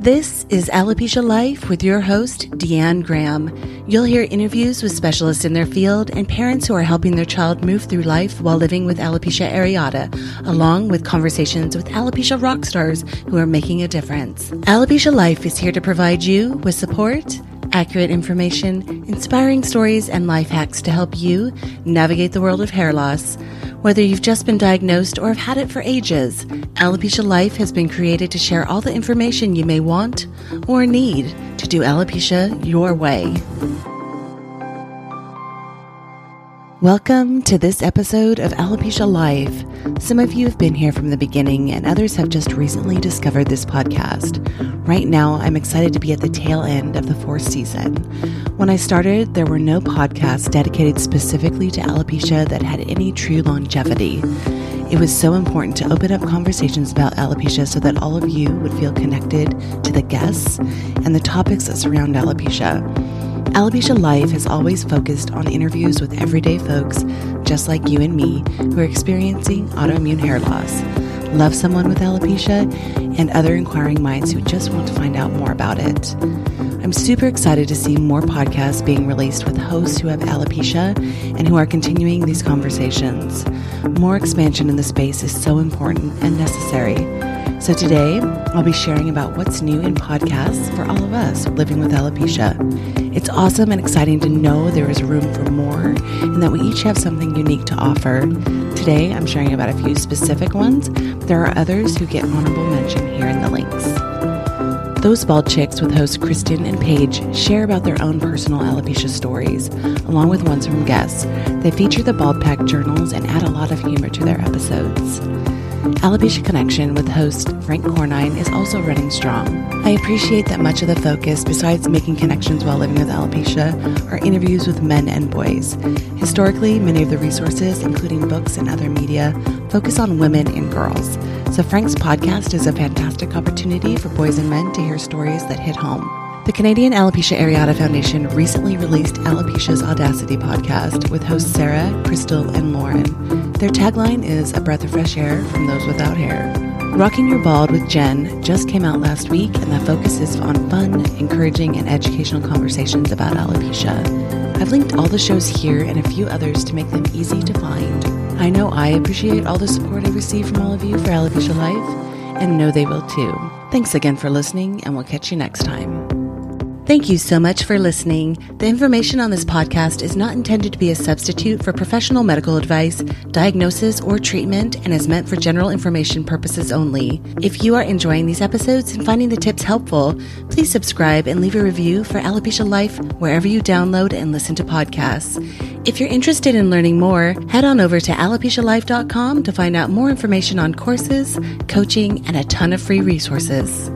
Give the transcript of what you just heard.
This is Alopecia Life with your host, Deanne Graham. You'll hear interviews with specialists in their field and parents who are helping their child move through life while living with alopecia areata, along with conversations with alopecia rock stars who are making a difference. Alopecia Life is here to provide you with support, accurate information, inspiring stories, and life hacks to help you navigate the world of hair loss. Whether you've just been diagnosed or have had it for ages, Alopecia Life has been created to share all the information you may want or need to do alopecia your way. Welcome to this episode of Alopecia Life. Some of you have been here from the beginning, and others have just recently discovered this podcast. Right now, I'm excited to be at the tail end of the fourth season. When I started, there were no podcasts dedicated specifically to alopecia that had any true longevity. It was so important to open up conversations about alopecia so that all of you would feel connected to the guests and the topics that surround alopecia. Alopecia Life has always focused on interviews with everyday folks just like you and me who are experiencing autoimmune hair loss, love someone with alopecia, and other inquiring minds who just want to find out more about it. I'm super excited to see more podcasts being released with hosts who have alopecia and who are continuing these conversations. More expansion in the space is so important and necessary. So today, I'll be sharing about what's new in podcasts for all of us living with alopecia. It's awesome and exciting to know there is room for more and that we each have something unique to offer. Today, I'm sharing about a few specific ones. There are others who get honorable mention here in the links. Those Bald Chicks with hosts Kristen and Paige share about their own personal alopecia stories, along with ones from guests. They feature the Bald Pack journals and add a lot of humor to their episodes. Alopecia Connection with host Frank Cornine is also running strong. I appreciate that much of the focus, besides making connections while living with alopecia, are interviews with men and boys. Historically, many of the resources, including books and other media, focus on women and girls. So Frank's podcast is a fantastic opportunity for boys and men to hear stories that hit home. The Canadian Alopecia Areata Foundation recently released Alopecia's Audacity podcast with hosts Sarah, Crystal, and Lauren. Their tagline is A Breath of Fresh Air from Those Without Hair. Rocking Your Bald with Jen just came out last week, and the focus is on fun, encouraging, and educational conversations about alopecia. I've linked all the shows here and a few others to make them easy to find. I know I appreciate all the support I receive from all of you for Alopecia Life, and know they will too. Thanks again for listening, and we'll catch you next time. Thank you so much for listening. The information on this podcast is not intended to be a substitute for professional medical advice, diagnosis, or treatment and is meant for general information purposes only. If you are enjoying these episodes and finding the tips helpful, please subscribe and leave a review for Alopecia Life wherever you download and listen to podcasts. If you're interested in learning more, head on over to alopecialife.com to find out more information on courses, coaching, and a ton of free resources.